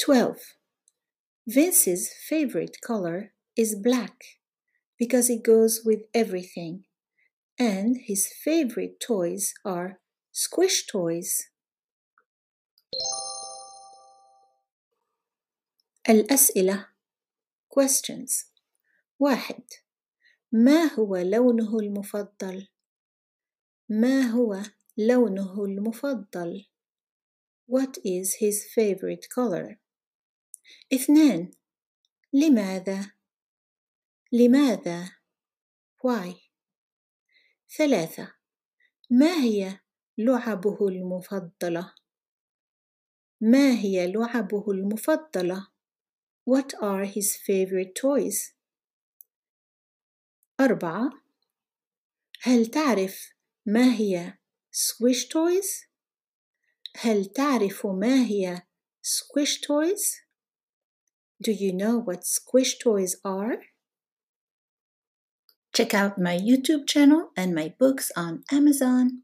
12. Vince's favorite color is black because it goes with everything, and his favorite toys are squish toys. الأسئلة questions واحد ما هو لونه المفضل؟ ما هو لونه المفضل؟ What is his favorite color? اثنان لماذا؟ لماذا؟ Why? ثلاثة ما هي لعبه المفضلة؟ ما هي لعبه المفضلة؟ What are his favorite toys? أربعة هل تعرف ما هي squish toys؟ هل تعرف ما هي squish toys? Do you know what squish toys are? Check out my YouTube channel and my books on Amazon.